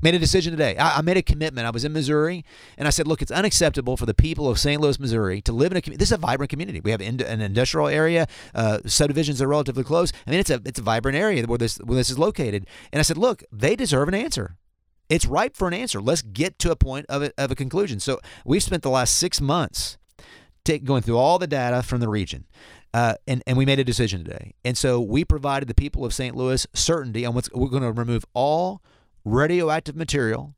Made a decision today. I, I, made a commitment. I was in Missouri, and I said, "Look, it's unacceptable for the people of St. Louis, Missouri, to live in a community. This is a vibrant community. We have in, an industrial area, uh, subdivisions are relatively close. I mean, it's a it's a vibrant area where this where this is located." And I said, "Look, they deserve an answer. It's ripe for an answer. Let's get to a point of a, of a conclusion." So we've spent the last six months take, going through all the data from the region. Uh, and, and we made a decision today. And so we provided the people of St. Louis certainty on what's we're going to remove all radioactive material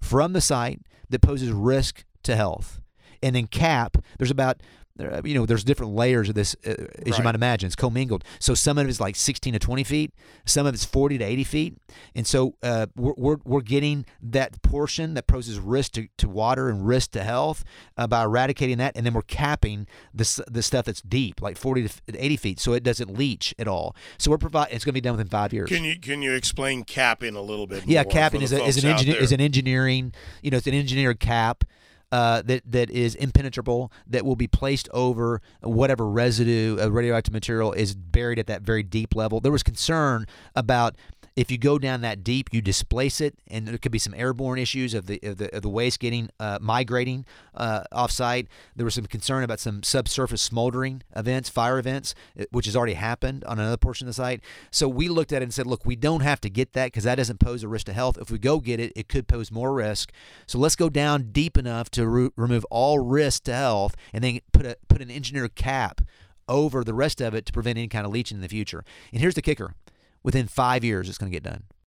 from the site that poses risk to health. And then cap, there's about you know, there's different layers of this, uh, as right. you might imagine. It's commingled. So some of it is like 16 to 20 feet, some of it's 40 to 80 feet, and so uh, we're, we're, we're getting that portion that poses risk to, to water and risk to health uh, by eradicating that, and then we're capping the the stuff that's deep, like 40 to 80 feet, so it doesn't leach at all. So we're providing. It's going to be done within five years. Can you can you explain capping a little bit? Yeah, capping is, a, is an engineer is an engineering. You know, it's an engineered cap uh, that that is impenetrable that will be placed over whatever residue of radioactive material is buried at that very deep level. There was concern about if you go down that deep, you displace it, and there could be some airborne issues of the of the, of the waste getting uh, migrating uh, offsite. There was some concern about some subsurface smoldering events, fire events, uh, which has already happened on another portion of the site. So we looked at it and said, look, we don't have to get that because that doesn't pose a risk to health. If we go get it, it could pose more risk. So let's go down deep enough to re- remove all risk to health, and then put a put an engineered cap over the rest of it to prevent any kind of leaching in the future. And here's the kicker within five years it's going to get done.